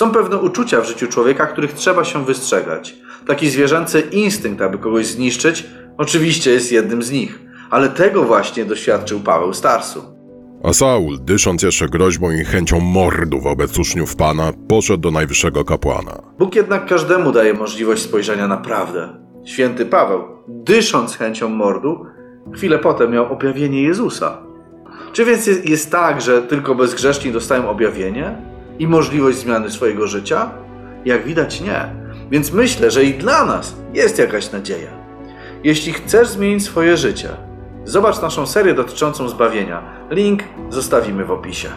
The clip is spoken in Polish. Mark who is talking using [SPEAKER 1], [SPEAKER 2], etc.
[SPEAKER 1] Są pewne uczucia w życiu człowieka, których trzeba się wystrzegać. Taki zwierzęcy instynkt, aby kogoś zniszczyć, oczywiście jest jednym z nich. Ale tego właśnie doświadczył Paweł Starsu.
[SPEAKER 2] A Saul, dysząc jeszcze groźbą i chęcią mordu wobec uczniów Pana, poszedł do najwyższego kapłana.
[SPEAKER 1] Bóg jednak każdemu daje możliwość spojrzenia na prawdę. Święty Paweł, dysząc chęcią mordu, chwilę potem miał objawienie Jezusa. Czy więc jest, jest tak, że tylko bezgrzeszni dostają objawienie i możliwość zmiany swojego życia? Jak widać, nie. Więc myślę, że i dla nas jest jakaś nadzieja. Jeśli chcesz zmienić swoje życie, zobacz naszą serię dotyczącą zbawienia. Link zostawimy w opisie.